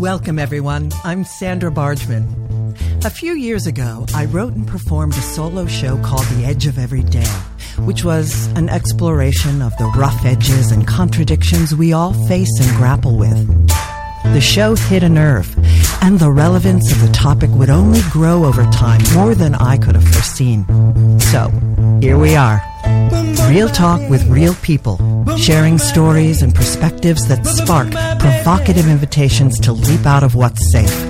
Welcome, everyone. I'm Sandra Bargman. A few years ago, I wrote and performed a solo show called The Edge of Every Day, which was an exploration of the rough edges and contradictions we all face and grapple with. The show hit a nerve, and the relevance of the topic would only grow over time more than I could have foreseen. So, here we are. Real talk with real people, sharing stories and perspectives that spark provocative invitations to leap out of what's safe.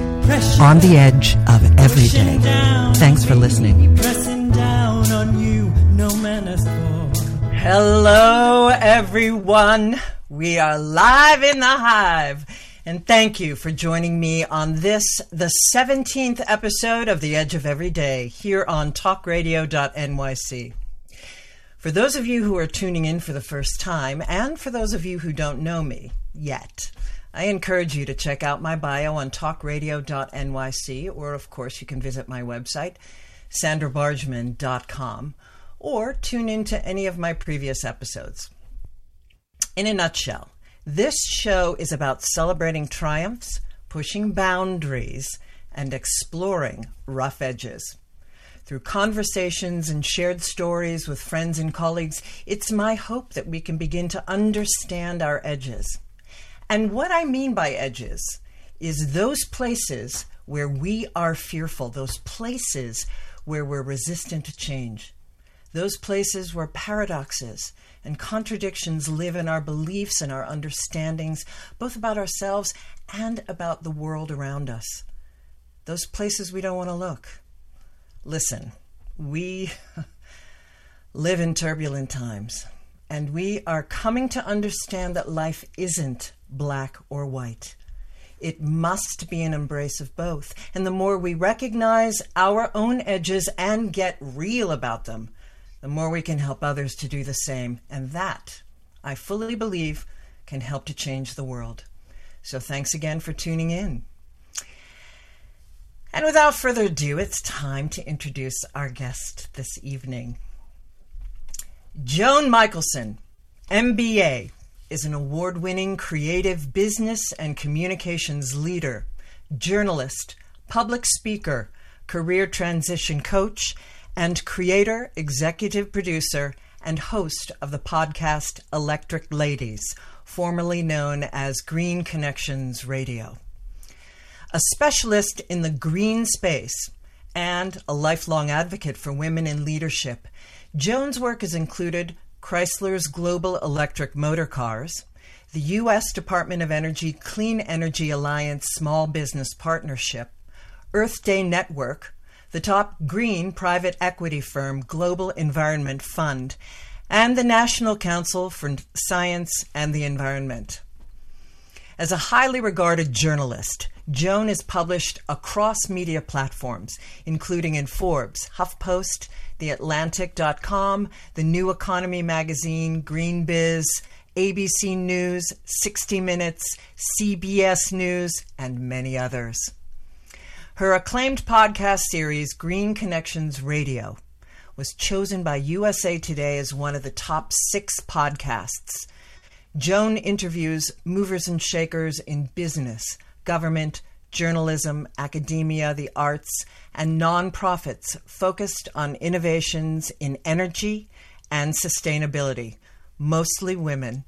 On the edge of every day. Thanks for listening. Hello, everyone. We are live in the hive. And thank you for joining me on this, the 17th episode of The Edge of Every Day, here on talkradio.nyc. For those of you who are tuning in for the first time, and for those of you who don't know me yet, I encourage you to check out my bio on talkradio.nyc, or of course, you can visit my website, sandrabargman.com, or tune in to any of my previous episodes. In a nutshell, this show is about celebrating triumphs, pushing boundaries, and exploring rough edges. Through conversations and shared stories with friends and colleagues, it's my hope that we can begin to understand our edges. And what I mean by edges is those places where we are fearful, those places where we're resistant to change, those places where paradoxes and contradictions live in our beliefs and our understandings, both about ourselves and about the world around us. Those places we don't want to look. Listen, we live in turbulent times, and we are coming to understand that life isn't black or white. It must be an embrace of both. And the more we recognize our own edges and get real about them, the more we can help others to do the same. And that, I fully believe, can help to change the world. So thanks again for tuning in. And without further ado, it's time to introduce our guest this evening. Joan Michelson, MBA, is an award winning creative business and communications leader, journalist, public speaker, career transition coach, and creator, executive producer, and host of the podcast Electric Ladies, formerly known as Green Connections Radio. A specialist in the green space and a lifelong advocate for women in leadership, Joan's work has included Chrysler's Global Electric Motor Cars, the U.S. Department of Energy Clean Energy Alliance Small Business Partnership, Earth Day Network, the top green private equity firm Global Environment Fund, and the National Council for Science and the Environment. As a highly regarded journalist, Joan is published across media platforms, including in Forbes, HuffPost, TheAtlantic.com, The New Economy magazine, Green Biz, ABC News, 60 Minutes, CBS News, and many others. Her acclaimed podcast series, Green Connections Radio, was chosen by USA Today as one of the top six podcasts. Joan interviews movers and shakers in business, government, journalism, academia, the arts, and nonprofits focused on innovations in energy and sustainability, mostly women,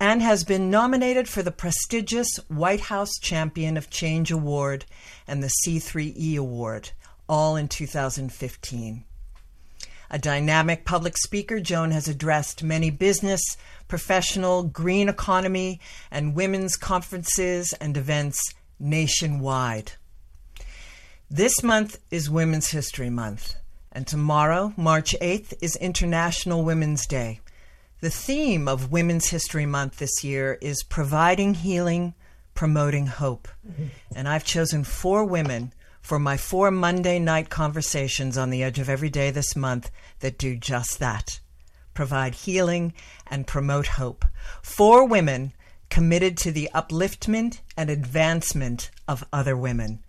and has been nominated for the prestigious White House Champion of Change Award and the C3E Award, all in 2015. A dynamic public speaker, Joan has addressed many business, professional, green economy, and women's conferences and events nationwide. This month is Women's History Month, and tomorrow, March 8th, is International Women's Day. The theme of Women's History Month this year is providing healing, promoting hope. Mm-hmm. And I've chosen four women for my four Monday night conversations on the edge of every day this month that do just that provide healing and promote hope. Four women committed to the upliftment and advancement of other women.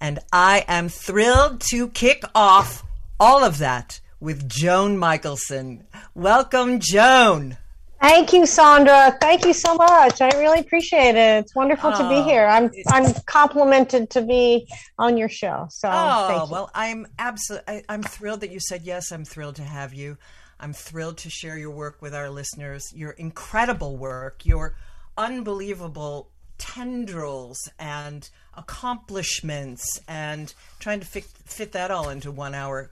And I am thrilled to kick off all of that with Joan Michelson. Welcome, Joan. Thank you, Sandra. Thank you so much. I really appreciate it. It's wonderful oh, to be oh, here. I'm I'm complimented to be on your show. So oh well, I'm absolutely I'm thrilled that you said yes. I'm thrilled to have you. I'm thrilled to share your work with our listeners. Your incredible work, your unbelievable tendrils and accomplishments, and trying to fit, fit that all into one hour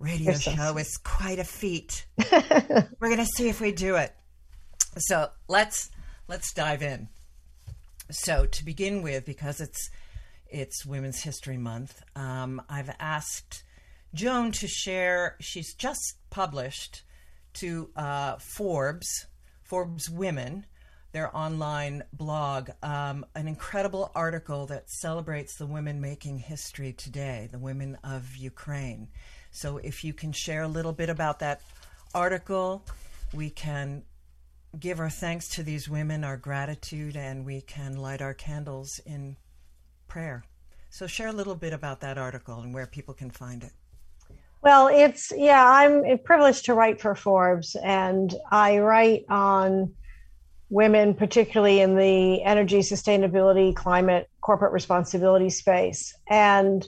radio show is quite a feat. We're going to see if we do it. So let's let's dive in. So to begin with, because it's it's Women's History Month, um, I've asked Joan to share. She's just published to uh, Forbes, Forbes Women, their online blog, um, an incredible article that celebrates the women making history today, the women of Ukraine. So if you can share a little bit about that article, we can give our thanks to these women, our gratitude, and we can light our candles in prayer. So share a little bit about that article and where people can find it. Well, it's yeah, I'm privileged to write for Forbes, and I write on women, particularly in the energy, sustainability, climate, corporate responsibility space. And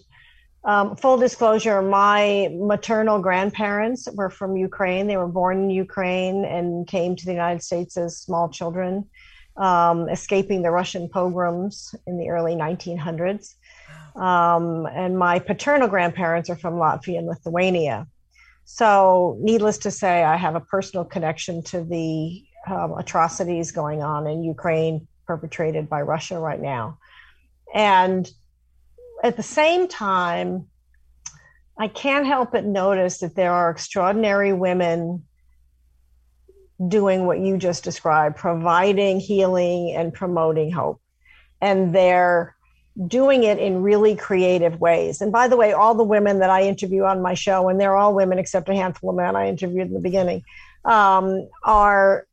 um, full disclosure, my maternal grandparents were from Ukraine. They were born in Ukraine and came to the United States as small children, um, escaping the Russian pogroms in the early 1900s. Um, and my paternal grandparents are from Latvia and Lithuania. So, needless to say, I have a personal connection to the um, atrocities going on in Ukraine perpetrated by Russia right now. And at the same time, I can't help but notice that there are extraordinary women doing what you just described, providing healing and promoting hope. And they're doing it in really creative ways. And by the way, all the women that I interview on my show, and they're all women except a handful of men I interviewed in the beginning, um, are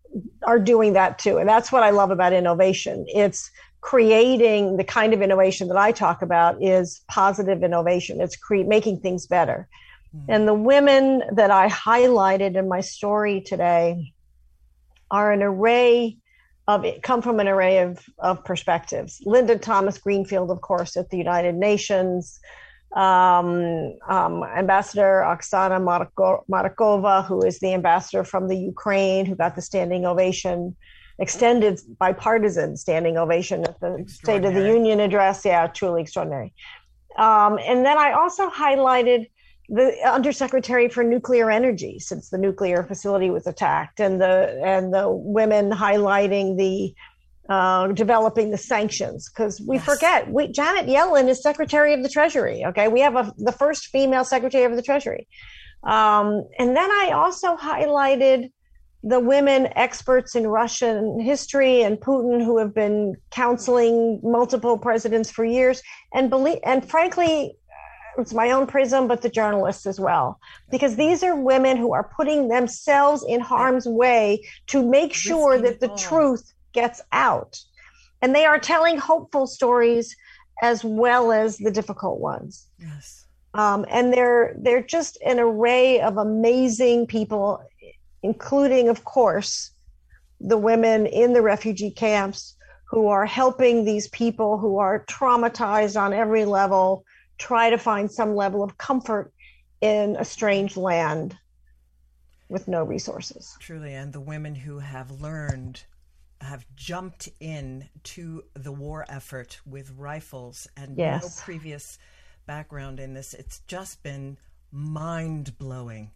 are doing that too. And that's what I love about innovation. It's creating the kind of innovation that I talk about is positive innovation. It's cre- making things better. Mm-hmm. And the women that I highlighted in my story today are an array of it, come from an array of, of perspectives. Linda Thomas Greenfield, of course, at the United Nations, um, um, Ambassador Oksana Markova, who is the ambassador from the Ukraine, who got the standing ovation extended bipartisan standing ovation at the State of the Union address. Yeah, truly extraordinary. Um, and then I also highlighted the undersecretary for nuclear energy since the nuclear facility was attacked and the and the women highlighting the uh, developing the sanctions because we yes. forget we, Janet Yellen is Secretary of the Treasury. Okay, we have a, the first female Secretary of the Treasury, um, and then I also highlighted the women experts in Russian history and Putin who have been counseling multiple presidents for years and believe and frankly it's my own prism but the journalists as well. Because these are women who are putting themselves in harm's way to make sure that the truth gets out. And they are telling hopeful stories as well as the difficult ones. Yes. Um, and they're they're just an array of amazing people including, of course, the women in the refugee camps who are helping these people who are traumatized on every level try to find some level of comfort in a strange land with no resources. Truly, and the women who have learned have jumped in to the war effort with rifles and yes. no previous background in this. It's just been mind blowing.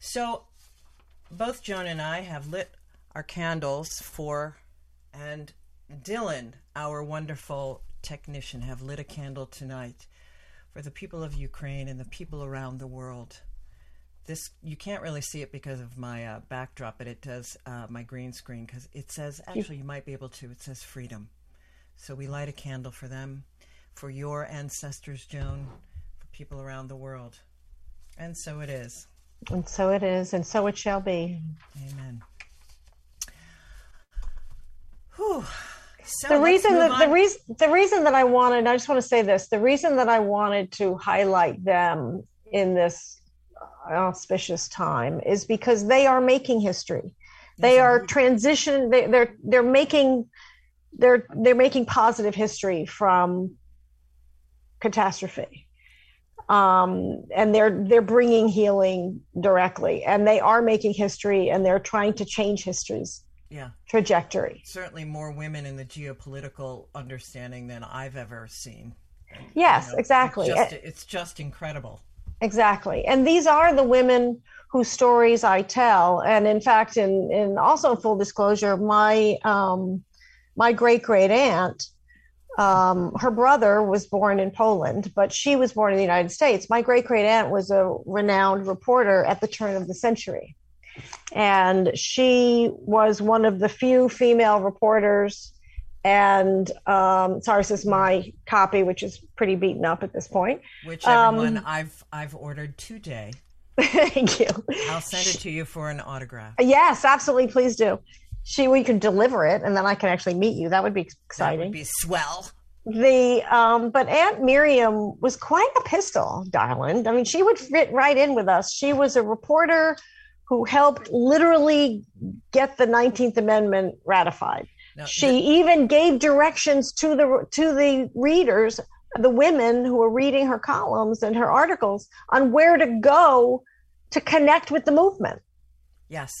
So both Joan and I have lit our candles for, and Dylan, our wonderful technician, have lit a candle tonight for the people of Ukraine and the people around the world. This you can't really see it because of my uh, backdrop, but it does uh, my green screen because it says actually you might be able to. It says freedom. So we light a candle for them, for your ancestors, Joan, for people around the world, and so it is. And so it is, and so it shall be. Amen. Whew. So the reason that the reason the reason that I wanted, I just want to say this: the reason that I wanted to highlight them in this auspicious time is because they are making history. They are transition. They, they're they're making they're they're making positive history from catastrophe, um, and they're they're bringing healing directly, and they are making history, and they're trying to change history's yeah trajectory. Certainly, more women in the geopolitical understanding than I've ever seen. Yes, you know, exactly. It's just, it's just incredible. Exactly, and these are the women whose stories I tell. And in fact, in in also full disclosure, my um, my great great aunt, um, her brother was born in Poland, but she was born in the United States. My great great aunt was a renowned reporter at the turn of the century, and she was one of the few female reporters. And um, sorry, this is my copy, which is pretty beaten up at this point. Which everyone um, I've I've ordered today. Thank you. I'll send it to you for an autograph. Yes, absolutely. Please do. She, we could deliver it, and then I can actually meet you. That would be exciting. That would be swell. The um, but Aunt Miriam was quite a pistol, darling. I mean, she would fit right in with us. She was a reporter who helped literally get the Nineteenth Amendment ratified. Now, she the- even gave directions to the to the readers the women who were reading her columns and her articles on where to go to connect with the movement. Yes.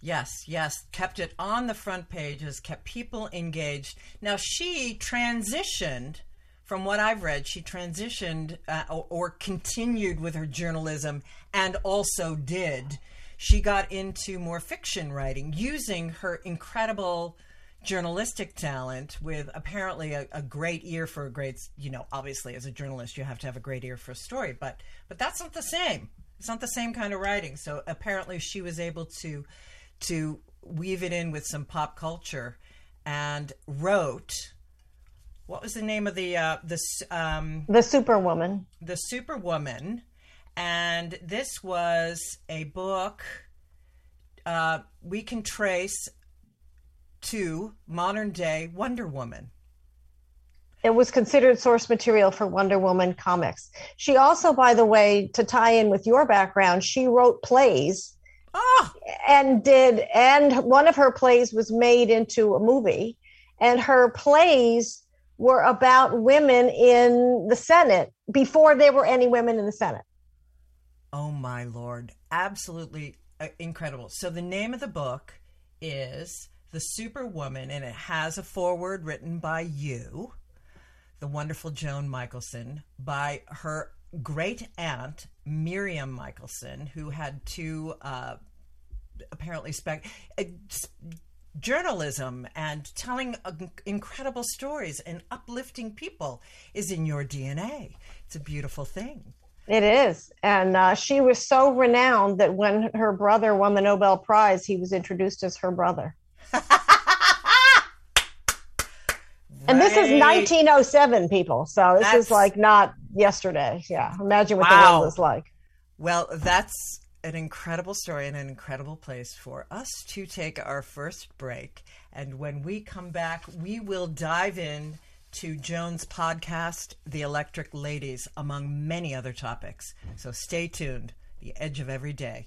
Yes, yes. Kept it on the front pages, kept people engaged. Now, she transitioned, from what I've read, she transitioned uh, or, or continued with her journalism and also did. She got into more fiction writing using her incredible journalistic talent with apparently a, a, great ear for a great you know obviously as a journalist you have to have a great ear for a story but but that's not the same it's not the same kind of writing so apparently she was able to to weave it in with some pop culture and wrote what was the name of the uh this um the superwoman the superwoman and this was a book uh, we can trace to modern day Wonder Woman. It was considered source material for Wonder Woman comics. She also, by the way, to tie in with your background, she wrote plays oh. and did, and one of her plays was made into a movie. And her plays were about women in the Senate before there were any women in the Senate. Oh, my Lord. Absolutely uh, incredible. So, the name of the book is the Superwoman, and it has a foreword written by you, the wonderful Joan Michelson, by her great aunt, Miriam Michelson, who had two uh, apparently spec. Journalism and telling uh, incredible stories and uplifting people is in your DNA. It's a beautiful thing. It is. And uh, she was so renowned that when her brother won the Nobel Prize, he was introduced as her brother. And this is 1907, people. So this that's, is like not yesterday. Yeah. Imagine what wow. the world was like. Well, that's an incredible story and an incredible place for us to take our first break. And when we come back, we will dive in to Joan's podcast, The Electric Ladies, among many other topics. So stay tuned. The Edge of Every Day.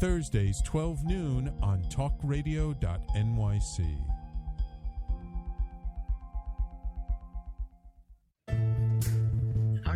Thursdays, 12 noon on talkradio.nyc.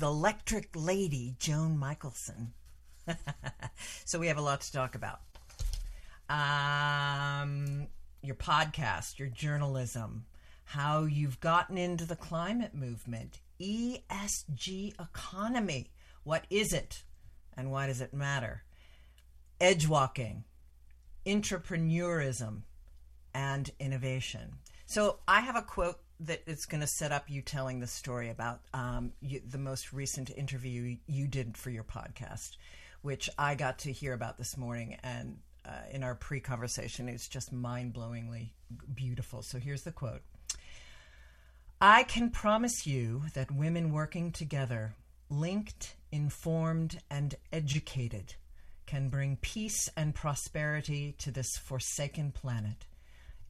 With Electric Lady Joan Michelson. so we have a lot to talk about. Um, your podcast, your journalism, how you've gotten into the climate movement, ESG economy. What is it and why does it matter? Edge walking, entrepreneurism, and innovation. So I have a quote that is going to set up you telling the story about um, you, the most recent interview you did for your podcast, which I got to hear about this morning. And uh, in our pre conversation, it's just mind blowingly beautiful. So here's the quote I can promise you that women working together, linked, informed, and educated, can bring peace and prosperity to this forsaken planet.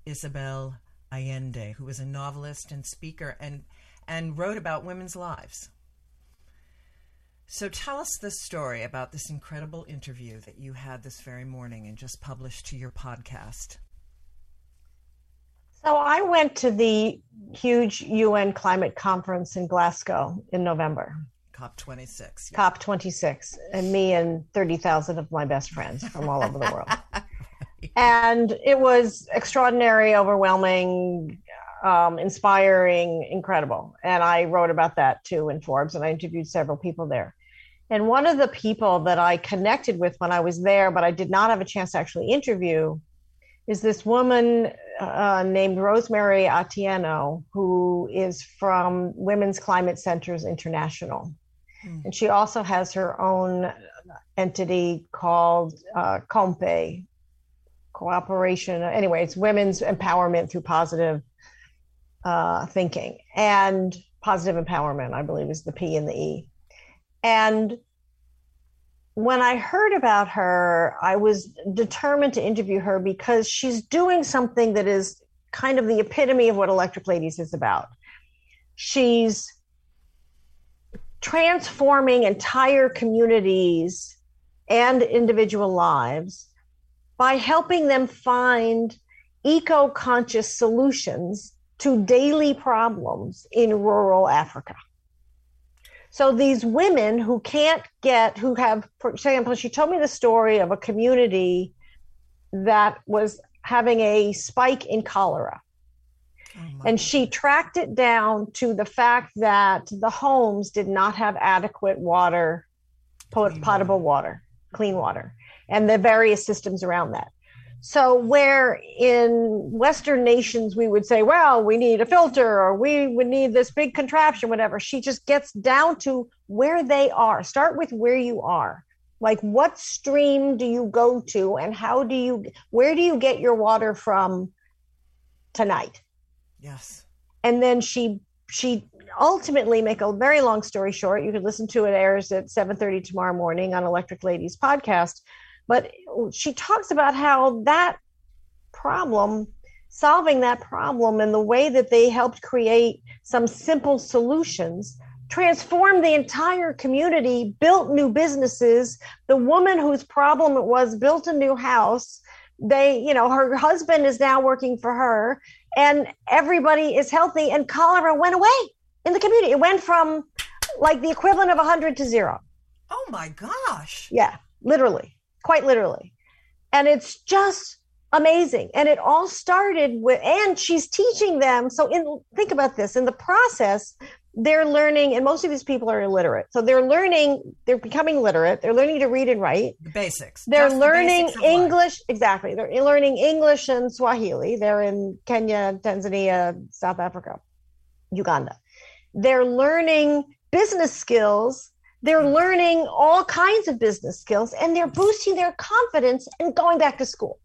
Isabel Allende, who was a novelist and speaker and, and wrote about women's lives. So tell us the story about this incredible interview that you had this very morning and just published to your podcast. So I went to the huge UN climate conference in Glasgow in November, COP26. COP26, and me and 30,000 of my best friends from all over the world. and it was extraordinary, overwhelming, um, inspiring, incredible. And I wrote about that too in Forbes, and I interviewed several people there. And one of the people that I connected with when I was there, but I did not have a chance to actually interview, is this woman uh, named Rosemary Atieno, who is from Women's Climate Centers International. Hmm. And she also has her own entity called uh, COMPE, Cooperation. Anyway, it's Women's Empowerment Through Positive uh, Thinking. And positive empowerment, I believe, is the P and the E. And when I heard about her, I was determined to interview her because she's doing something that is kind of the epitome of what Electric Ladies is about. She's transforming entire communities and individual lives by helping them find eco conscious solutions to daily problems in rural Africa. So these women who can't get, who have, for example, she told me the story of a community that was having a spike in cholera. Oh And she tracked it down to the fact that the homes did not have adequate water, potable water, clean water, and the various systems around that. So, where in Western nations we would say, well, we need a filter or we would need this big contraption, whatever, she just gets down to where they are. Start with where you are. Like, what stream do you go to and how do you, where do you get your water from tonight? Yes. and then she she ultimately make a very long story short you could listen to it airs at 7.30 tomorrow morning on electric ladies podcast but she talks about how that problem solving that problem and the way that they helped create some simple solutions transformed the entire community built new businesses. The woman whose problem it was built a new house. They you know her husband is now working for her and everybody is healthy and cholera went away in the community. It went from like the equivalent of 100 to zero. Oh my gosh. yeah literally quite literally. And it's just amazing. And it all started with and she's teaching them. So in think about this. In the process they're learning and most of these people are illiterate. So they're learning they're becoming literate. They're learning to read and write. The basics. they're Just the learning basics english exactly. They're learning english and swahili. They're in kenya tanzania south africa uganda. They're learning business skills they're learning all kinds of business skills and they're boosting their confidence and going back to school.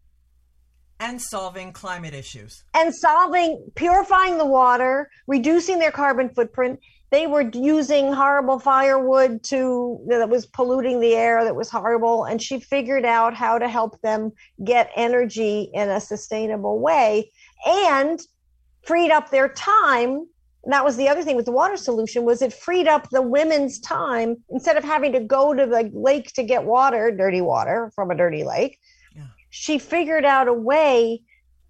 And solving climate issues. and solving purifying the water reducing their carbon footprint. They were using horrible firewood to that was polluting the air that was horrible. And she figured out how to help them get energy in a sustainable way and freed up their time that was the other thing with the water solution was it freed up the women's time instead of having to go to the lake to get water dirty water from a dirty lake Yeah. she figured out a way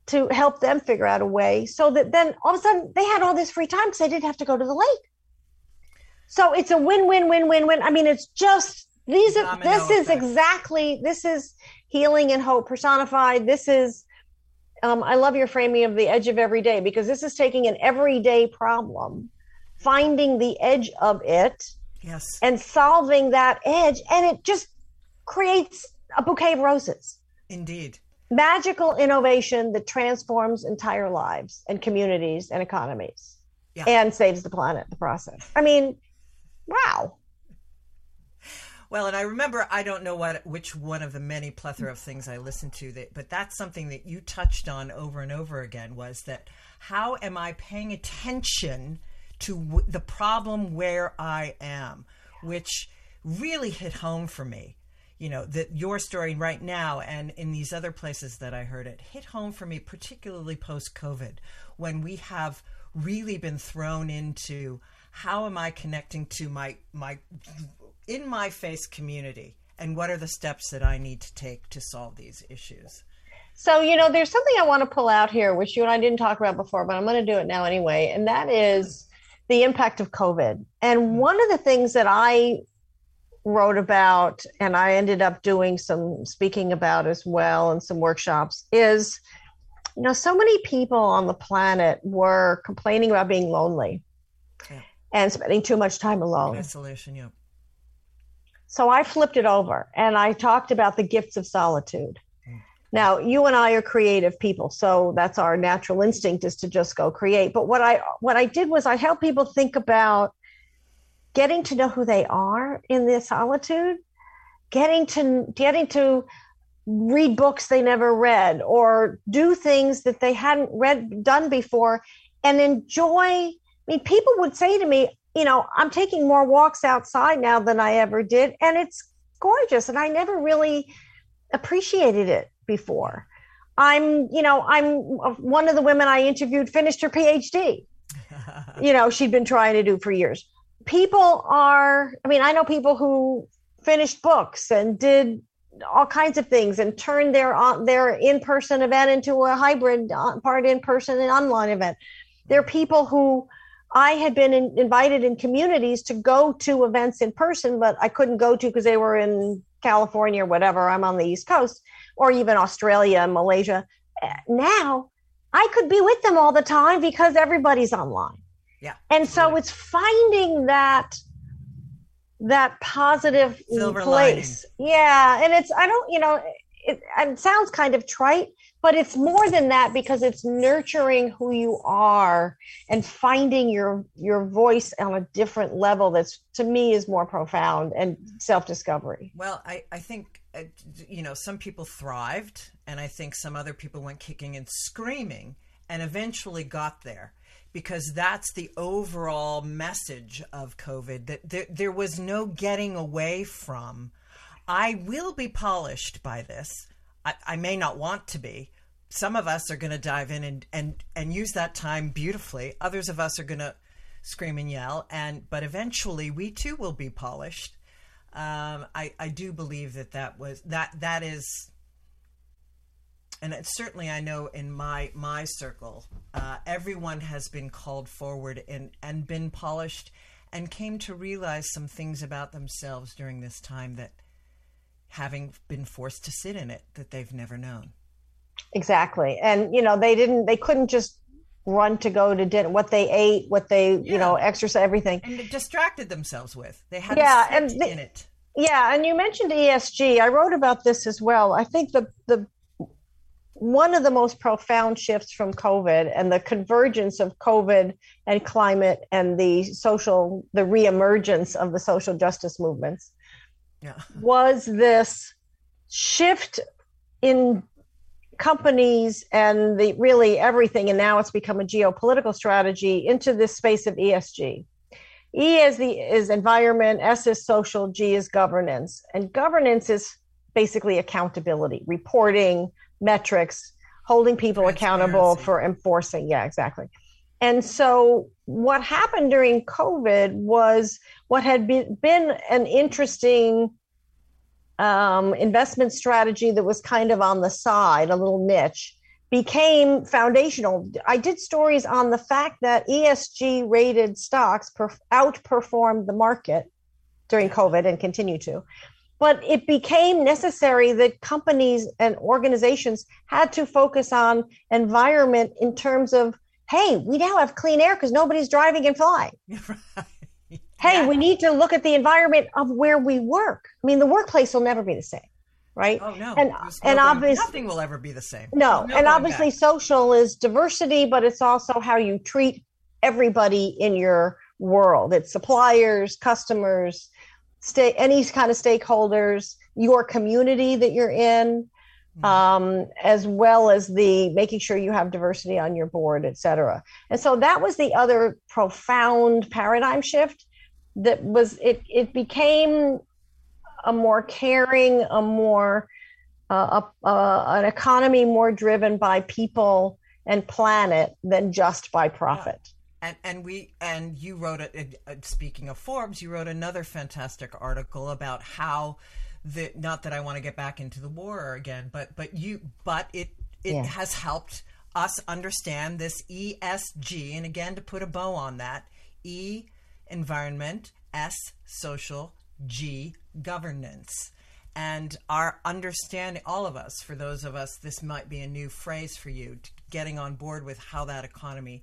to help them figure out a way so that then all of a sudden they had all this free time because they didn't have to go to the lake so it's a win-win-win-win-win i mean it's just these are this is effect. exactly this is healing and hope personified this is um, i love your framing of the edge of every day because this is taking an everyday problem finding the edge of it Yes. and solving that edge and it just creates a bouquet of roses Indeed. magical innovation that transforms entire lives and communities and economies Yeah. and saves the planet the process i mean wow Well, and I remember I don't know what which one of the many plethora of things I listened to that, but that's something that you touched on over and over again was that how am I paying attention to w- the problem where I am, which really hit home for me. You know that your story right now and in these other places that I heard it hit home for me, particularly post COVID, when we have really been thrown into how am I connecting to my my in my face community and what are the steps that I need to take to solve these issues? So, you know, there's something I want to pull out here, which you and I didn't talk about before, but I'm going to do it now anyway. And that is the impact of COVID. And mm-hmm. one of the things that I wrote about and I ended up doing some speaking about as well and some workshops is, you know, so many people on the planet were complaining about being lonely Yeah. and spending too much time alone. Isolation, yeah. So I flipped it over and I talked about the gifts of solitude. Now, you and I are creative people, so that's our natural instinct is to just go create. But what I what I did was I helped people think about getting to know who they are in their solitude, getting to getting to read books they never read or do things that they hadn't read done before and enjoy I mean people would say to me, you know, I'm taking more walks outside now than I ever did and it's gorgeous and I never really appreciated it before. I'm, you know, I'm one of the women I interviewed finished her PhD. you know, she'd been trying to do for years. People are, I mean, I know people who finished books and did all kinds of things and turned their on their in-person event into a hybrid uh, part in-person and online event. There are people who I had been in, invited in communities to go to events in person, but I couldn't go to because they were in California or whatever. I'm on the East Coast, or even Australia and Malaysia. Uh, Now I could be with them all the time because everybody's online. Yeah. And so totally. it's finding that that positive Silver place. Yeah, and it's I don't you know it, it sounds kind of trite, but it's more than that because it's nurturing who you are and finding your your voice on a different level that's to me is more profound and self-discovery. Well, I, I think, uh, you know, some people thrived, and I think some other people went kicking and screaming and eventually got there because that's the overall message of COVID that there, there was no getting away from. I will be polished by this. I, I may not want to be. Some of us are going to dive in and, and, and use that time beautifully. Others of us are going to scream and yell. And but eventually, we too will be polished. Um, I, I do believe that that was that that is, and certainly I know in my my circle, uh, everyone has been called forward and and been polished, and came to realize some things about themselves during this time that, having been forced to sit in it, that they've never known. Exactly. And you know, they didn't they couldn't just run to go to dinner what they ate, what they, Yeah. you know, exercise everything. and distracted themselves with. They had Yeah, to and they- in it. Yeah, and you mentioned ESG. I wrote about this as well. I think the the one of the most profound shifts from COVID and the convergence of COVID and climate and the social the reemergence of the social justice movements Yeah. was this shift in companies and the really everything and now it's become a geopolitical strategy into this space of ESG. E is the is environment, S is social, G is governance. And governance is basically accountability, reporting, metrics, holding people accountable for enforcing. Yeah, exactly. And so what happened during COVID was what had been, been an interesting um, investment strategy that was kind of on the side, a little niche, became foundational. I did stories on the fact that ESG rated stocks perf- outperformed the market during COVID and continue to. But it became necessary that companies and organizations had to focus on environment in terms of, hey, we now have clean air because nobody's driving and flying. hey, Yeah. we need to look at the environment of where we work. I mean, the workplace will never be the same, right? Oh no. And- and no going- obvious- nothing will ever be the same. No, There's and obviously, back. social is diversity, but it's also how you treat everybody in your world. It's suppliers, customers, stay any kind of stakeholders, your community that you're in, Hmm. um, as well as the making sure you have diversity on your board, et cetera. And so that was the other profound paradigm shift that was it. It became a more caring, a more uh, a, uh, an economy more driven by people and planet than just by profit. and and we and you wrote it speaking of forbes you wrote another fantastic article about how the not that i want to get back into the war again but but you but it it Yeah. has helped us understand this esg and again to put a bow on that e environment s social g governance and our understanding all of us for those of us this might be a new phrase for you getting on board with how that economy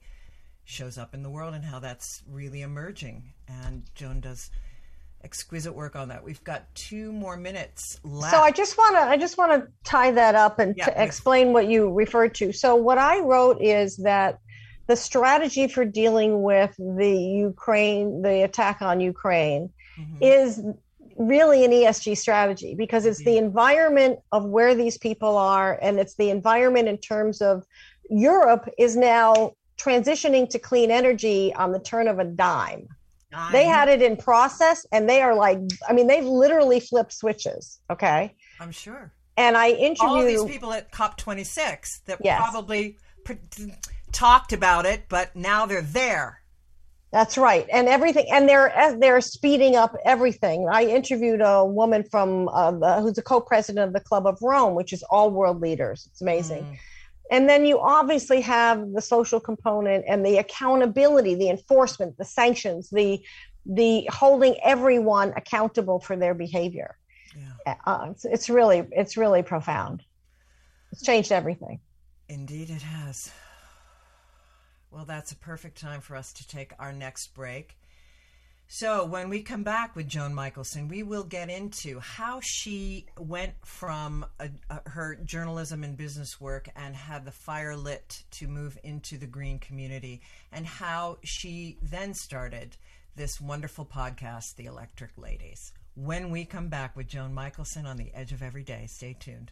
shows up in the world and how that's really emerging. And Joan does exquisite work on that. We've got two more minutes left. So I just want to I just want to tie that up and Yeah, to explain what you referred to. So what I wrote is that the strategy for dealing with the Ukraine, the attack on Ukraine, Mhm. is really an ESG strategy because it's the environment of where these people are, and it's the environment in terms of Europe is now transitioning to clean energy on the turn of a dime. They had it in process, and they are like, I mean, they've literally flipped switches. Okay. I'm sure. And I All these people at COP26 that Yes. probably pr- talked about it, but now they're there. that's right, and everything, and they're they're speeding up everything. I interviewed a woman from uh, the, who's a co-president of the Club of Rome, which is all world leaders. It's amazing. Mm. And then you obviously have the social component and the accountability, the enforcement, the sanctions, the the holding everyone accountable for their behavior. Yeah. Uh, it's, it's really it's really profound. It's changed everything. Indeed, it has. Well, that's a perfect time for us to take our next break. So, when we come back with Joan Michelson, we will get into how she went from a, a, her journalism and business work and had the fire lit to move into the green community, and how she then started this wonderful podcast, The Electric Ladies. When we come back with Joan Michelson on the Edge of Every Day, stay tuned.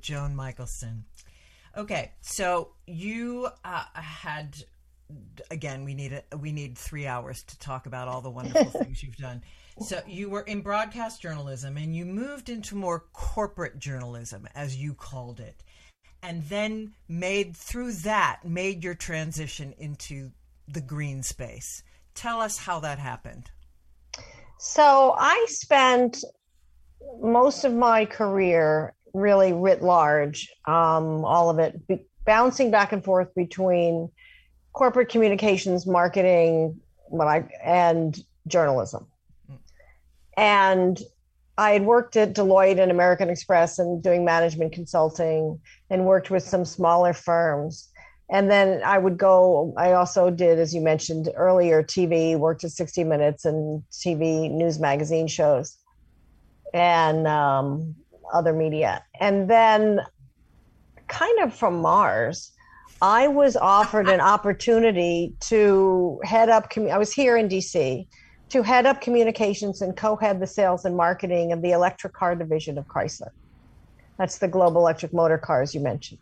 With Joan Michelson. Okay, so you uh, had again. We need a, we need three hours to talk about all the wonderful things you've done. So you were in broadcast journalism, and you moved into more corporate journalism, as you called it, and then made through that made your transition into the green space. Tell us how that happened. So I spent most of my career really writ large, um, all of it bouncing back and forth between corporate communications, marketing, what I and journalism. And I had worked at Deloitte and American Express and doing management consulting and worked with some smaller firms. And then I would go, I also did, as you mentioned earlier, TV, worked at 60 Minutes and TV news magazine shows and um, other media. And then, kind of from Mars, I was offered an opportunity to head up, I was here in DC to head up communications and co head the sales and marketing of the electric car division of Chrysler. That's the global electric motor cars you mentioned.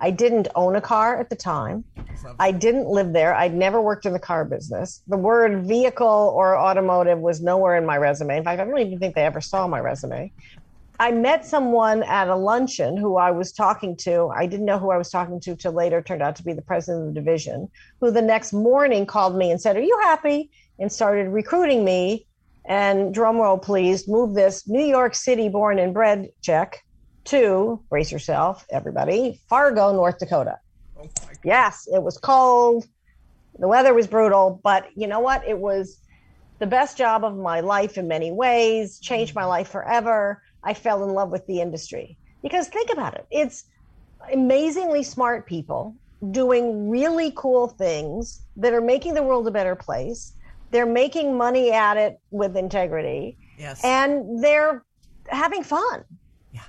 I didn't own a car at the time. I didn't live there. I'd never worked in the car business. The word vehicle or automotive was nowhere in my resume. In fact, I don't even think they ever saw my resume. I met someone at a luncheon who I was talking to. I didn't know who I was talking to till later, turned out to be the president of the division, who the next morning called me and said, Are you happy? And started recruiting me. And drumroll, please, move this New York City born and bred check to, brace yourself, everybody, Fargo, North Dakota. Oh yes, it was cold. The weather was brutal, but you know what? It was the best job of my life in many ways, changed my life forever. I fell in love with the industry. Because think about it it's amazingly smart people doing really cool things that are making the world a better place. They're making money at it with integrity. Yes. And they're having fun. Yeah.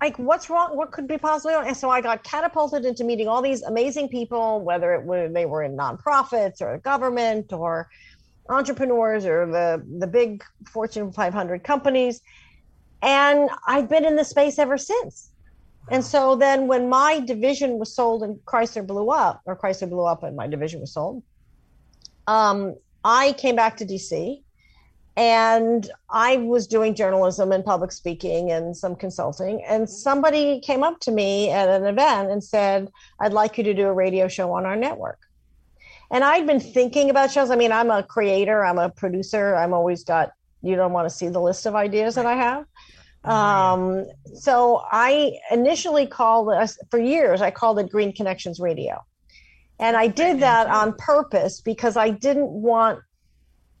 Like, what's wrong? What could be possibly wrong? And so I got catapulted into meeting all these amazing people, whether it were they were in nonprofits or government or entrepreneurs or the the big Fortune 500 companies. And I've been in the space ever since. And so then when my division was sold and Chrysler blew up, or Chrysler blew up and my division was sold, um, I came back to DC and I was doing journalism and public speaking and some consulting. And somebody came up to me at an event and said, I'd like you to do a radio show on our network. And I'd been thinking about shows. I mean, I'm a creator, I'm a producer, I'm always got, you don't want to see the list of ideas that I have. Um, so I initially called us for years, I called it Green Connections Radio. And I did that on purpose because I didn't want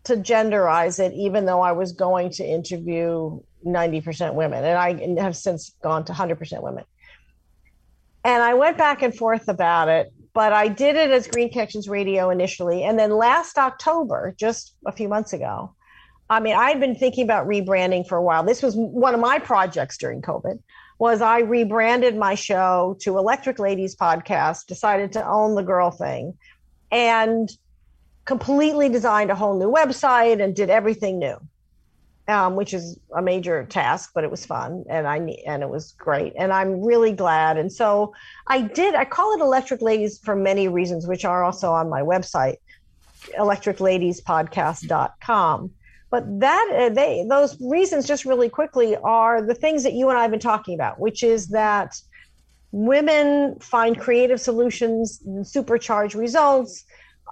to genderize it, even though I was going to interview 90% women. And I have since gone to 100% women. And I went back and forth about it, but I did it as Green Connections Radio initially. And then last October, just a few months ago, I mean, I'd been thinking about rebranding for a while. This was one of my projects during COVID. was I rebranded my show to Electric Ladies Podcast, decided to own the girl thing, and completely designed a whole new website and did everything new. Um, which is a major task, but it was fun and I and it was great, and I'm really glad. And so I did. I call it Electric Ladies for many reasons, which are also on my website, electricladiespodcast.com. But that uh, they those reasons just really quickly are the things that you and I have been talking about, which is that women find creative solutions, supercharge results.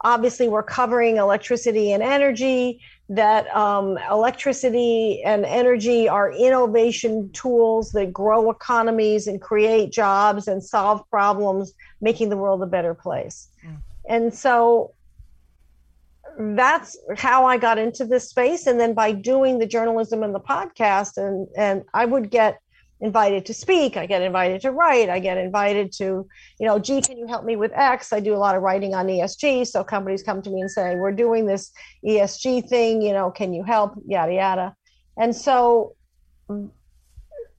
Obviously, we're covering electricity and energy that um, electricity and energy are innovation tools that grow economies and create jobs and solve problems, making the world a better place. Mm. And so that's how I got into this space. And then by doing the journalism and the podcast, and and I would get invited to speak i get invited to write i get invited to you know gee can you help me with x? I do a lot of writing on esg so companies come to me and say we're doing this esg thing you know can you help? Yada yada. And so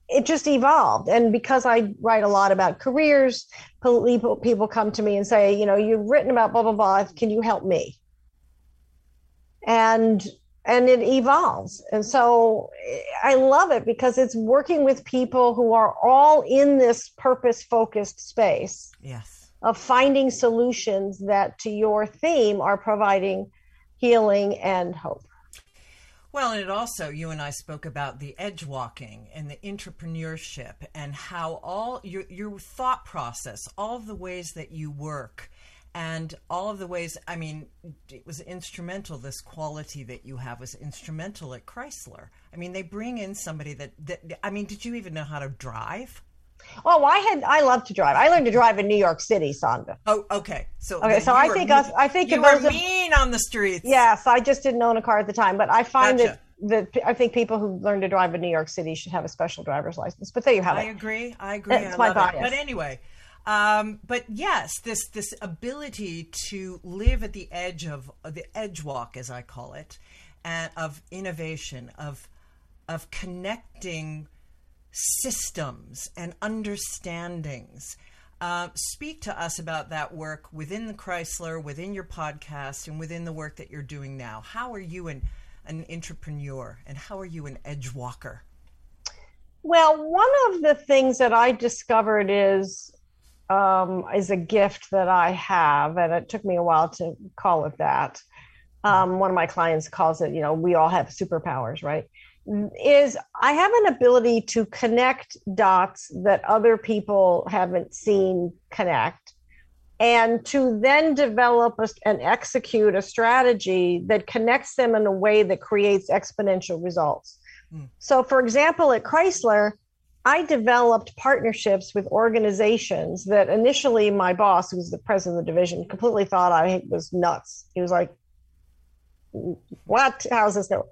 it just evolved. And because i write a lot about careers people people come to me and say you know you've written about blah blah blah. Can you help me and and it evolves. And so I love it because it's working with people who are all in this purpose focused space. Yes. Of finding solutions that to your theme are providing healing and hope. Well, and it also, you and I spoke about the edge walking and the entrepreneurship and how all your, your thought process, all of the ways that you work, and all of the ways i mean it was instrumental this quality that you have was instrumental at chrysler i mean they bring in somebody that, that i mean did you even know how to drive Oh, I had I love to drive. I learned to drive in New York City, Sandra. Oh, okay. So okay, so I think us, I think you were mean on the streets. Yes, I just didn't own a car at the time, but I find gotcha. that that I think people who learn to drive in New York City should have a special driver's license. But there you have I it. I agree. I agree. It's I my bias. It. But anyway, um, but yes, this this ability to live at the edge of the edge walk, as I call it, and of innovation, of of connecting systems and understandings. Uh, speak to us about that work within the Chrysler, within your podcast, and within the work that you're doing now. How are you an, an entrepreneur, and how are you an edge walker? Well, one of the things that I discovered is um, is a gift that I have, and it took me a while to call it that. Um, one of my clients calls it, you know, we all have superpowers, right? Is I have an ability to connect dots that other people haven't seen connect, and to then develop a, and execute a strategy that connects them in a way that creates exponential results. Mm. So, for example, at Chrysler, I developed partnerships with organizations that initially my boss, who was the president of the division, completely thought I was nuts. He was like, What? How's this going?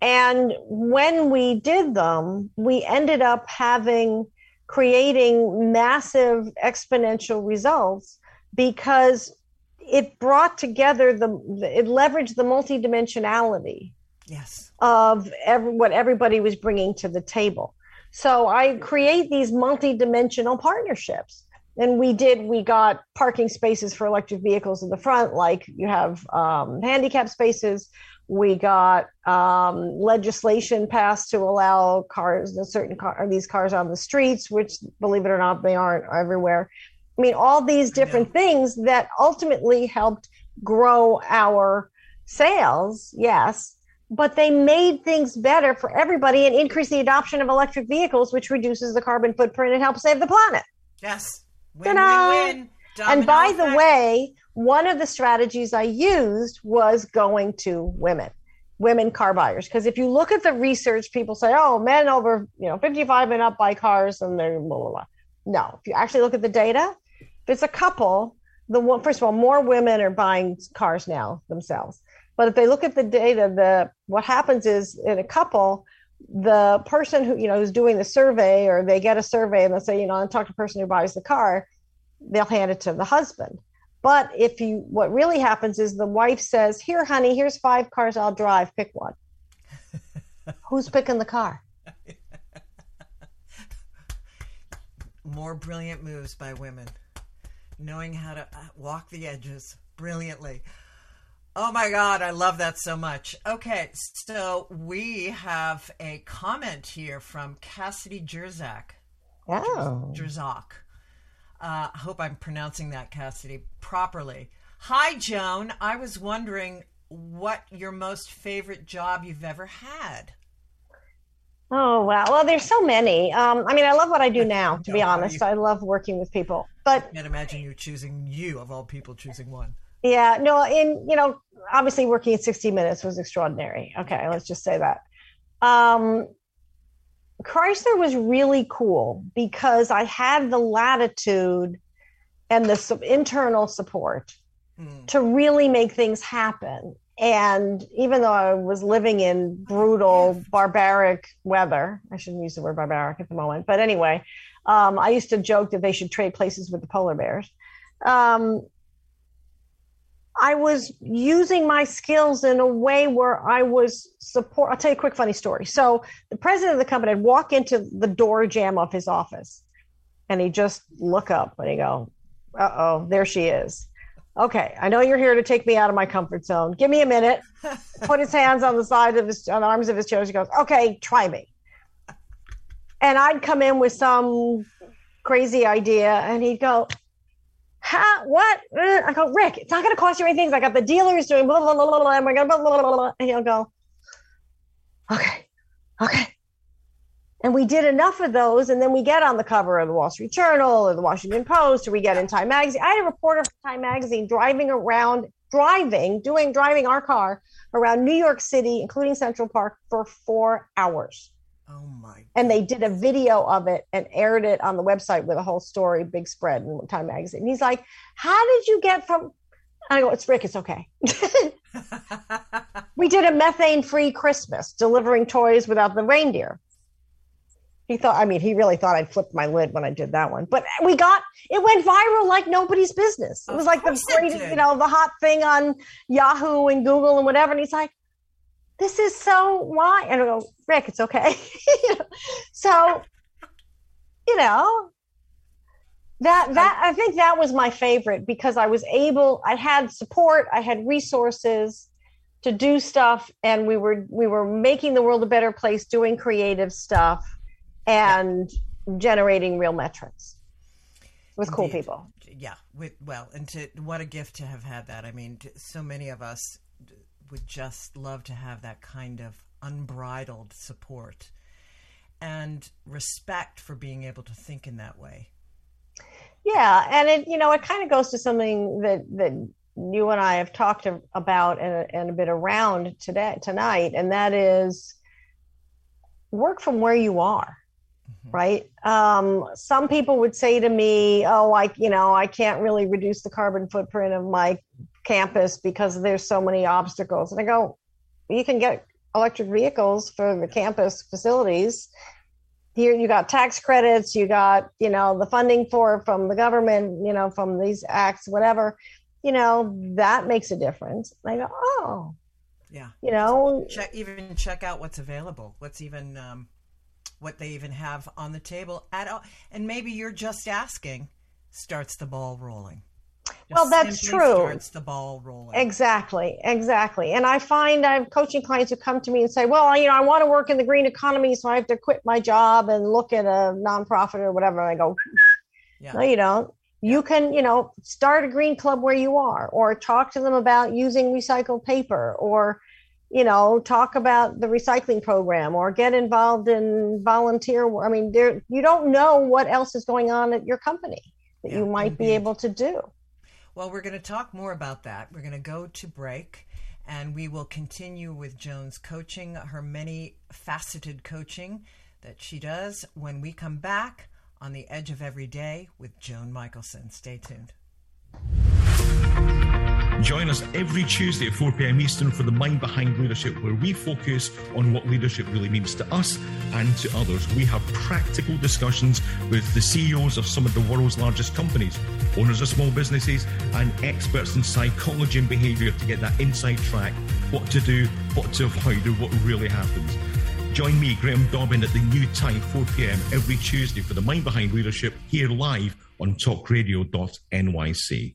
And when we did them, we ended up having creating massive exponential results because it brought together the it leveraged the multidimensionality yes of every, what everybody was bringing to the table so I create these multi-dimensional partnerships. And we did, we got parking spaces for electric vehicles in the front, like you have um, handicap spaces. We got um, legislation passed to allow cars, a certain car, these cars on the streets, which, believe it or not, they aren't everywhere. I mean, all these different things that ultimately helped grow our sales, yes, but they made things better for everybody and increase the adoption of electric vehicles, which reduces the carbon footprint and helps save the planet. Yes. Win, win, win. And by effect. the way, one of the strategies I used was going to women, women car buyers. Because if you look at the research, people say, oh, men over you know 55 and up buy cars and they're blah, blah, blah. No, if you actually look at the data, if it's a couple, the one, first of all, more women are buying cars now themselves. But if they look at the data, the what happens is in a couple, the person who you know who's doing the survey, or they get a survey and they'll say, you know, and talk to the person who buys the car, they'll hand it to the husband. But if you, what really happens is the wife says, "Here, honey, here's five cars I'll drive. Pick one." Who's picking the car? more brilliant moves by women, knowing how to uh, walk the edges brilliantly. Oh my God, I love that so much. Okay, so we have a comment here from Cassidy Jerzak. Oh. Jerzak. Uh, I hope I'm pronouncing that, Cassidy, properly. Hi, Joan. I was wondering what your most favorite job you've ever had. Oh wow! Well, there's so many. Um, I mean, I love what I do now. To be honest, you- I love working with people. But I Can't imagine you choosing you of all people choosing one. Yeah, no, in you know, obviously working at 60 Minutes was extraordinary. Okay, let's just say that. Um, Chrysler was really cool because I had the latitude and the su- internal support Mm. to really make things happen. And even though I was living in brutal, barbaric weather, I shouldn't use the word barbaric at the moment, but anyway, um, I used to joke that they should trade places with the polar bears. Um, I was using my skills in a way where I was support. I'll tell you a quick funny story. So the president of the company would walk into the door jam of his office, and he'd just look up and he'd go, "Uh oh, there she is." Okay, I know you're here to take me out of my comfort zone. Give me a minute. Put his hands on the side of his on the arms of his chair. He goes, "Okay, try me." And I'd come in with some crazy idea, and he'd go, "How? What?" Uh, I go, "Rick, it's not going to cost you anything. I got the dealers doing blah blah blah blah, blah and we're going blah blah blah blah." And he'll go, "Okay, okay." And we did enough of those, and then we get on the cover of the Wall Street Journal or the Washington Post, or we get in Time Magazine. I had a reporter for Time Magazine driving around, driving, doing driving our car around New York City, including Central Park, for four hours. Oh my. And they did a video of it and aired it on the website with a whole story, big spread in Time Magazine. And he's like, "How did you get from?" I go, "It's Rick. It's okay." we did a methane-free Christmas, delivering toys without the reindeer. He thought, I mean, he really thought I'd flipped my lid when I did that one. But we got it went viral like nobody's business. It was like the greatest, you know, the hot thing on Yahoo and Google and whatever. And he's like, this is so why? And I go, Rick, it's okay. so, you know, that that I think that was my favorite because I was able, I had support, I had resources to do stuff, and we were we were making the world a better place, doing creative stuff, and generating real metrics with cool people. yeah with well and to what a gift to have had that i mean so many of us would just love to have that kind of unbridled support and respect for being able to think in that way Yeah, and it you know it kind of goes to something that that you and I have talked about and, and a bit around today tonight, and that is work from where you are. Right. Um, some people would say to me, "Oh, I, you know, I can't really reduce the carbon footprint of my campus because there's so many obstacles." And I go, "You can get electric vehicles for the campus facilities. Here you got tax credits you got you know the funding for from the government you know from these acts whatever. You know that makes a difference. And i go oh. Yeah. You know? Check even check out what's available what's even um, what they even have on the table at all. And maybe you're just asking starts the ball rolling Well, that's true. starts the ball rolling exactly exactly and i find i'm coaching clients who come to me and say well you know i want to work in the green economy so i have to quit my job and look at a nonprofit or whatever and i go yeah No, you don't. You can, you know, start a green club where you are, or talk to them about using recycled paper, or, you know, talk about the recycling program, or get involved in volunteer. I mean, there you don't know what else is going on at your company that Yeah, you might be able to do. Well, we're going to talk more about that. We're going to go to break and we will continue with Joan's coaching, her many faceted coaching that she does when we come back on the edge of every day with Joan Michelson. Stay tuned. Join us every Tuesday at 4 pm Eastern for the Mind Behind Leadership, where we focus on what leadership really means to us and to others. We have practical discussions with the CEOs of some of the world's largest companies, owners of small businesses, and experts in psychology and behavior to get that inside track what to do, what to avoid, and what really happens. Join me, Graham Dobbin, at the new time, 4 p.m. every Tuesday for the Mind Behind Leadership here live on talkradio.nyc.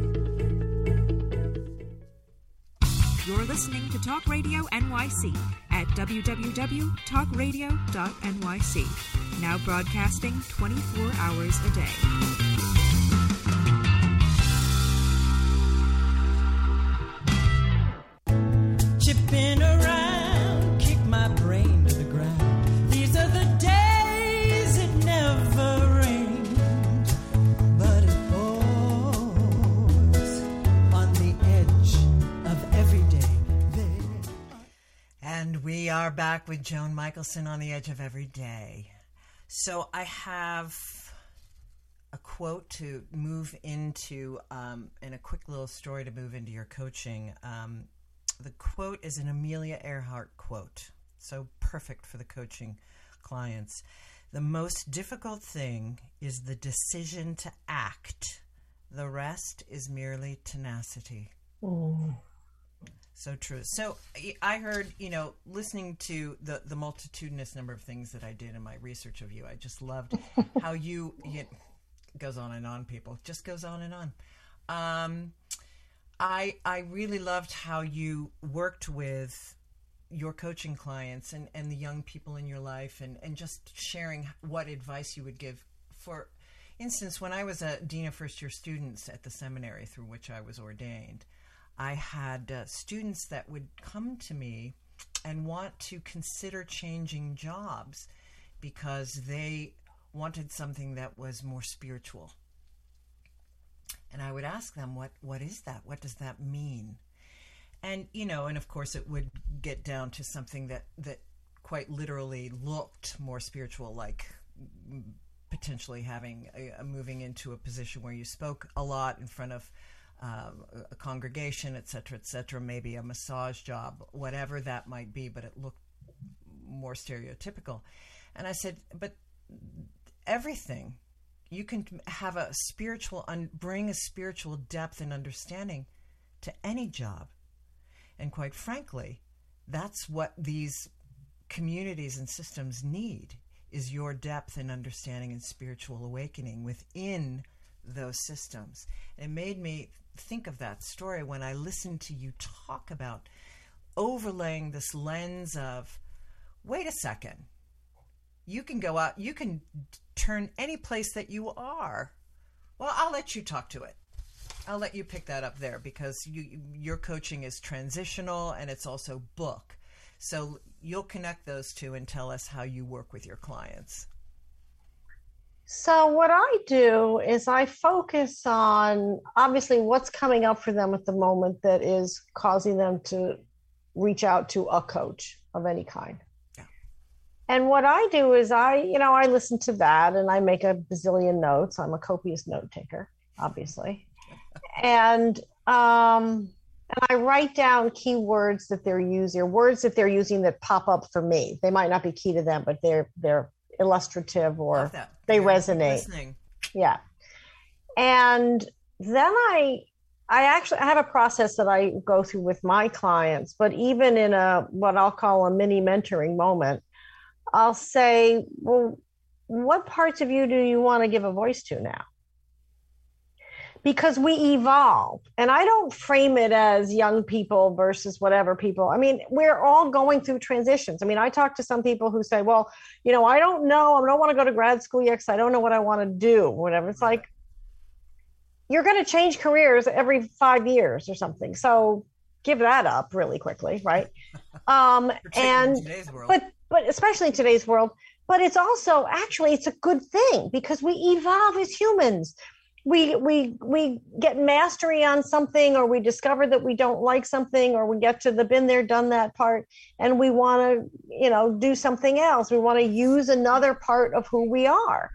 You're listening to Talk Radio NYC at www.talkradio.nyc. Now broadcasting 24 hours a day. Chipping around, And we are back with Joan Michelson on the edge of every day. So I have a quote to move into, um, and a quick little story to move into your coaching. Um, the quote is an Amelia Earhart quote, so perfect for the coaching clients. The most difficult thing is the decision to act. The rest is merely tenacity. So true. So I- heard, you know, listening to the the multitudinous number of things that I did in my research of you, I just loved how you it goes on and on. People just goes on and on. Um, I I really loved how you worked with your coaching clients and, and the young people in your life and, and just sharing what advice you would give for instance when i was a dean of first year students at the seminary through which i was ordained i had uh, students that would come to me and want to consider changing jobs because they wanted something that was more spiritual and I would ask them, "What what is that? What does that mean?" And you know, and of course, it would get down to something that that quite literally looked more spiritual, like potentially having a, a moving into a position where you spoke a lot in front of um, a congregation, et cetera, et cetera. Maybe a massage job, whatever that might be, but it looked more stereotypical. And I said, but everything you can have a spiritual un- bring a spiritual depth and understanding to any job and quite frankly that's what these communities and systems need is your depth and understanding and spiritual awakening within those systems. It made me think of that story when i listened to you talk about overlaying this lens of wait a second you can go out you can turn any place that you are. Well i'll let you talk to it. I'll let you pick that up there because you your coaching is transitional and it's also book. So you'll connect those two and tell us how you work with your clients So, what I do is I focus on obviously what's coming up for them at the moment that is causing them to reach out to a coach of any kind. And what I do is I, you know, I listen to that and I make a bazillion notes. I'm a copious note taker, obviously. and um and I write down keywords that they're using, or words that they're using that pop up for me. They might not be key to them, but they're they're illustrative or they Yeah, resonate. listening. Yeah. And then I I actually I have a process that I go through with my clients, but even in a what I'll call a mini mentoring moment, I'll say, "Well, what parts of you do you want to give a voice to now?" Because we evolve. And I don't frame it as young people versus whatever people. I mean, we're all going through transitions. I mean, I talk to some people who say, "Well, you know, I don't know. I don't want to go to grad school yet because I don't know what I want to do." Whatever. It's like, you're going to change careers every five years or something. So give that up really quickly, right? Um, and but but especially in today's world. But it's also actually it's a good thing because we evolve as humans. We we we get mastery on something, or we discover that we don't like something, or we get to the been there, done that part, and we want to you know do something else. We want to use another part of who we are,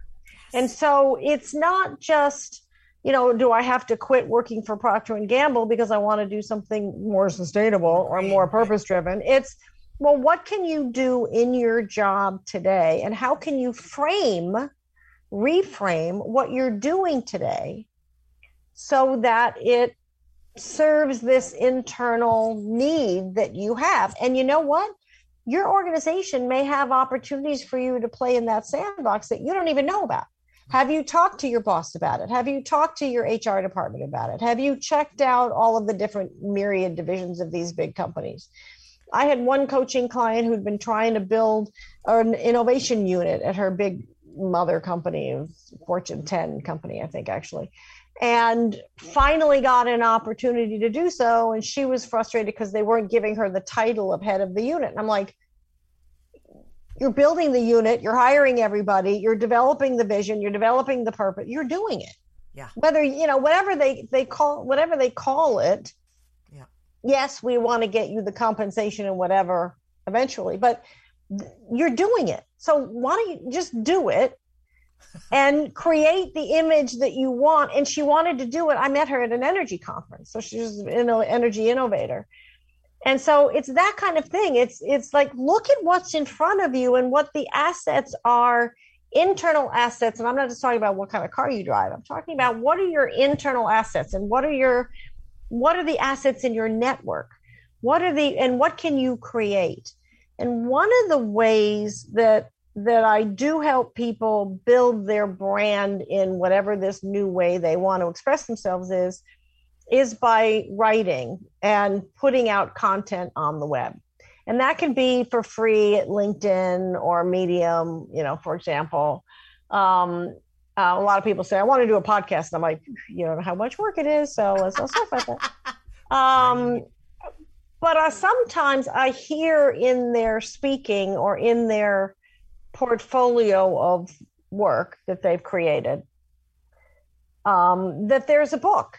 and so it's not just you know, do I have to quit working for Procter and Gamble because I want to do something more sustainable or more purpose driven? It's well, what can you do in your job today, and how can you frame, reframe what you're doing today, so that it serves this internal need that you have? And you know what? Your organization may have opportunities for you to play in that sandbox that you don't even know about. Have you talked to your boss about it? Have you talked to your HR department about it? Have you checked out all of the different myriad divisions of these big companies? I had one coaching client who'd been trying to build an innovation unit at her big mother company, of Fortune 10 company, I think actually, and finally got an opportunity to do so. And she was frustrated because they weren't giving her the title of head of the unit. And I'm like, you're building the unit, you're hiring everybody, you're developing the vision, you're developing the purpose, you're doing it. Yeah. Whether you know whatever they they call whatever they call it. Yeah. Yes, we want to get you the compensation and whatever eventually, but you're doing it. So why don't you just do it and create the image that you want? And she wanted to do it. I met her at an energy conference, so she's an energy innovator. And so it's that kind of thing. It's it's like look at what's in front of you and what the assets are internal assets. And i'm not just talking about what kind of car you drive. I'm talking about what are your internal assets and what are your what are the assets in your network? What are the and what can you create and one of the ways that that i do help people build their brand in whatever this new way they want to express themselves is is by writing and putting out content on the web. And that can be for free at LinkedIn or Medium, you know, for example. Um, uh, a lot of people say, I want to do a podcast. And I'm like, you don't know how much work it is. So let's not talk about that. Um, but uh, sometimes I hear in their speaking or in their portfolio of work that they've created um, that there's a book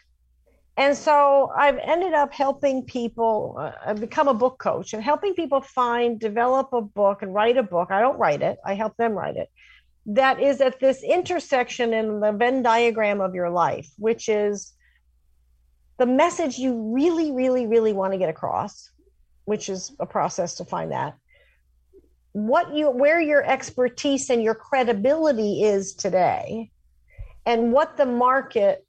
and so I've ended up helping people. Uh, become a book coach and helping people find, develop a book and write a book. I don't write it, I help them write it. That is at this intersection in the Venn diagram of your life, which is the message you really, really, really want to get across, which is a process to find that. What you, where your expertise and your credibility is today, and what the market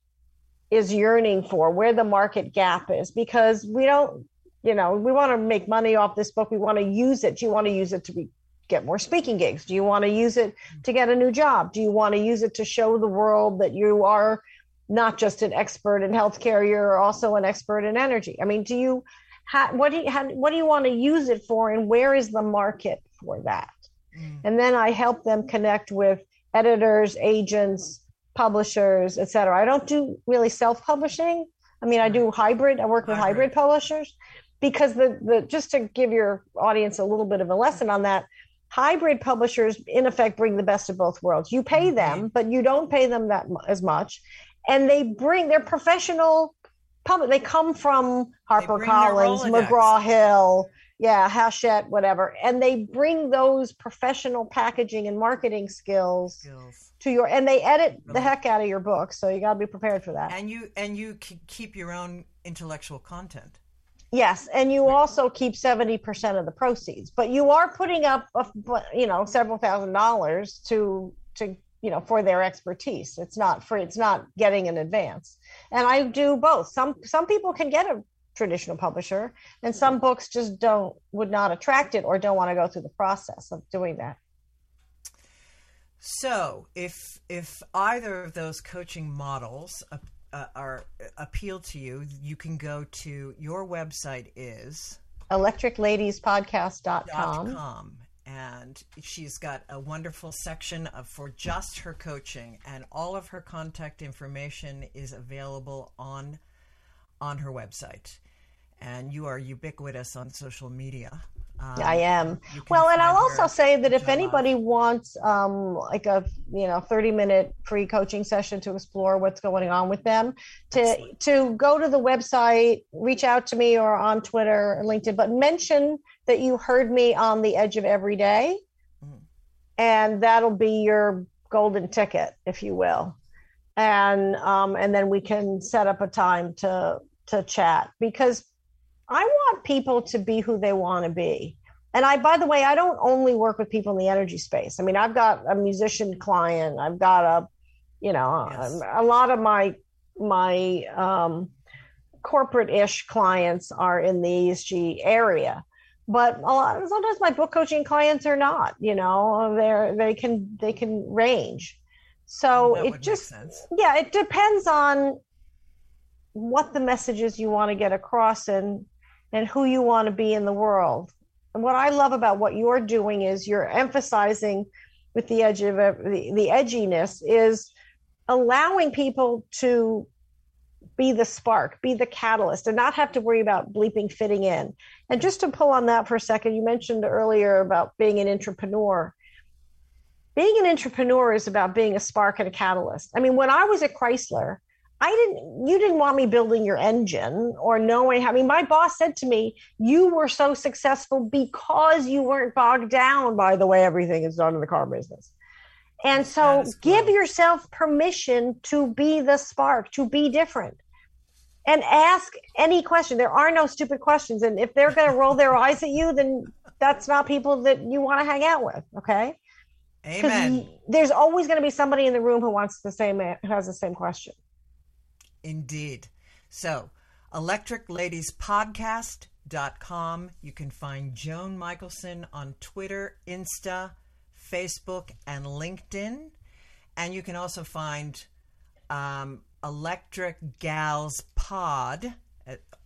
is yearning for, where the market gap is, because we don't, you know, we want to make money off this book. We want to use it. Do you want to use it to be, get more speaking gigs? Do you want to use it to get a new job? Do you want to use it to show the world that you are not just an expert in healthcare, you're also an expert in energy? I mean, do you, ha- what do you, ha- what do you want to use it for, and where is the market for that? Mm. And then I help them connect with editors, agents, publishers, etc. I don't do really self-publishing. I mean, I do hybrid. I work with hybrid publishers because the the just to give your audience a little bit of a lesson on that, hybrid publishers in effect bring the best of both worlds. You pay them, but you don't pay them that as much, and they bring their professional public. They come from Harper Collins, McGraw Hill, yeah, Hachette, whatever, and they bring those professional packaging and marketing skills. skills to your and they edit the heck out of your book so you got to be prepared for that and you and you keep your own intellectual content yes and you also keep 70% of the proceeds but you are putting up a, you know several thousand dollars to to you know for their expertise. It's not for it's not getting an advance. And i do both. Some some people can get a traditional publisher and some books just don't would not attract it or don't want to go through the process of doing that. So, if if either of those coaching models uh, are appeal to you, you can go to your website is electricladiespodcast.com. .com, and she's got a wonderful section of for just her coaching, and all of her contact information is available on on her website. And you are ubiquitous on social media. Um, I am. Well, and I'll also say that if anybody wants um, like a you know 30 minute free coaching session to explore what's going on with them, to to go to the website, reach out to me or on Twitter and LinkedIn, but mention that you heard me on the edge of every day, Mm. and that'll be your golden ticket, if you will. And um, and then we can set up a time to to chat because I want people to be who they want to be. And I, by the way, I don't only work with people in the energy space. I mean, I've got a musician client. I've got a, you know, a, a lot of my my um, corporate-ish clients are in the ESG area, but a lot, sometimes my book coaching clients are not. You know, they're they can they can range. So That it just yeah, it depends on what the messages you want to get across and and who you want to be in the world. And what I love about what you're doing is you're emphasizing with the edge of the, the edginess is allowing people to be the spark, be the catalyst, and not have to worry about bleeping fitting in. And just to pull on that for a second, you mentioned earlier about being an entrepreneur. Being an entrepreneur is about being a spark and a catalyst. I mean, when I was at Chrysler, I didn't you didn't want me building your engine or knowing I mean my boss said to me you were so successful because you weren't bogged down by the way everything is done in the car business. And so give yourself permission to be the spark, to be different. And ask any question. There are no stupid questions and if they're going to roll their eyes at you then that's not people that you want to hang out with, Okay. Amen. There's always going to be somebody in the room who wants the same who has the same question. Indeed. So, electricladiespodcast.com. You can find Joan Michelson on Twitter, Insta, Facebook, and LinkedIn. And you can also find um, Electric Gals Pod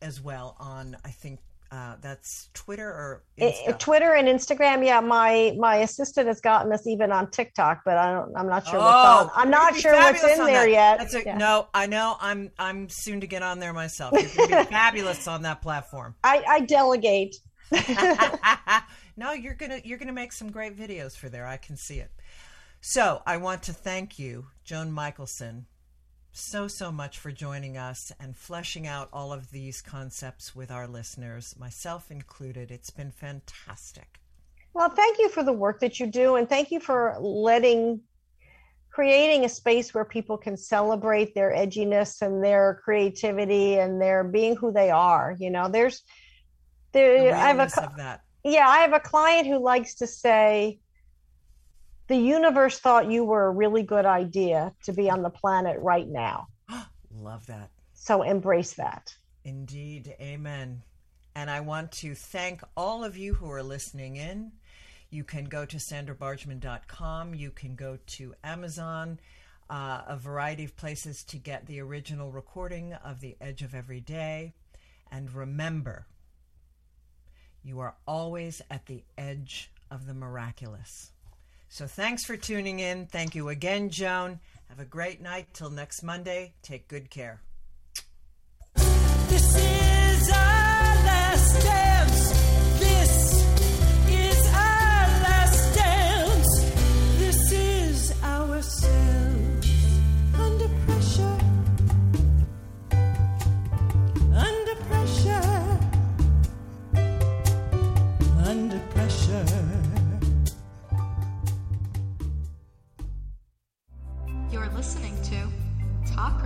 as well on, I think uh, that's Twitter or Insta. Twitter and Instagram. Yeah, my my assistant has gotten us even on TikTok, but I don't. I'm not sure. Oh, what's on. I'm not sure what's in there that. yet. A, Yeah. No, I know. I'm I'm soon to get on there myself. You're gonna be fabulous on that platform. I, I delegate. no, you're gonna you're gonna make some great videos for there. I can see it. So I want to thank you, Joan Michelson, so so much for joining us and fleshing out all of these concepts with our listeners, myself included. It's been fantastic. Well, thank you for the work that you do, and thank you for letting creating a space where people can celebrate their edginess and their creativity and their being who they are. You know, there's there. The I have a yeah, I have a client who likes to say, the universe thought you were a really good idea to be on the planet right now. Love that. So embrace that. Indeed. Amen. And I want to thank all of you who are listening in. You can go to sandrabargman.com. You can go to Amazon, uh, a variety of places to get the original recording of The Edge of Every Day. And remember, you are always at the edge of the miraculous. So thanks for tuning in. Thank you again, Joan. Have a great night. Till next Monday. Take good care.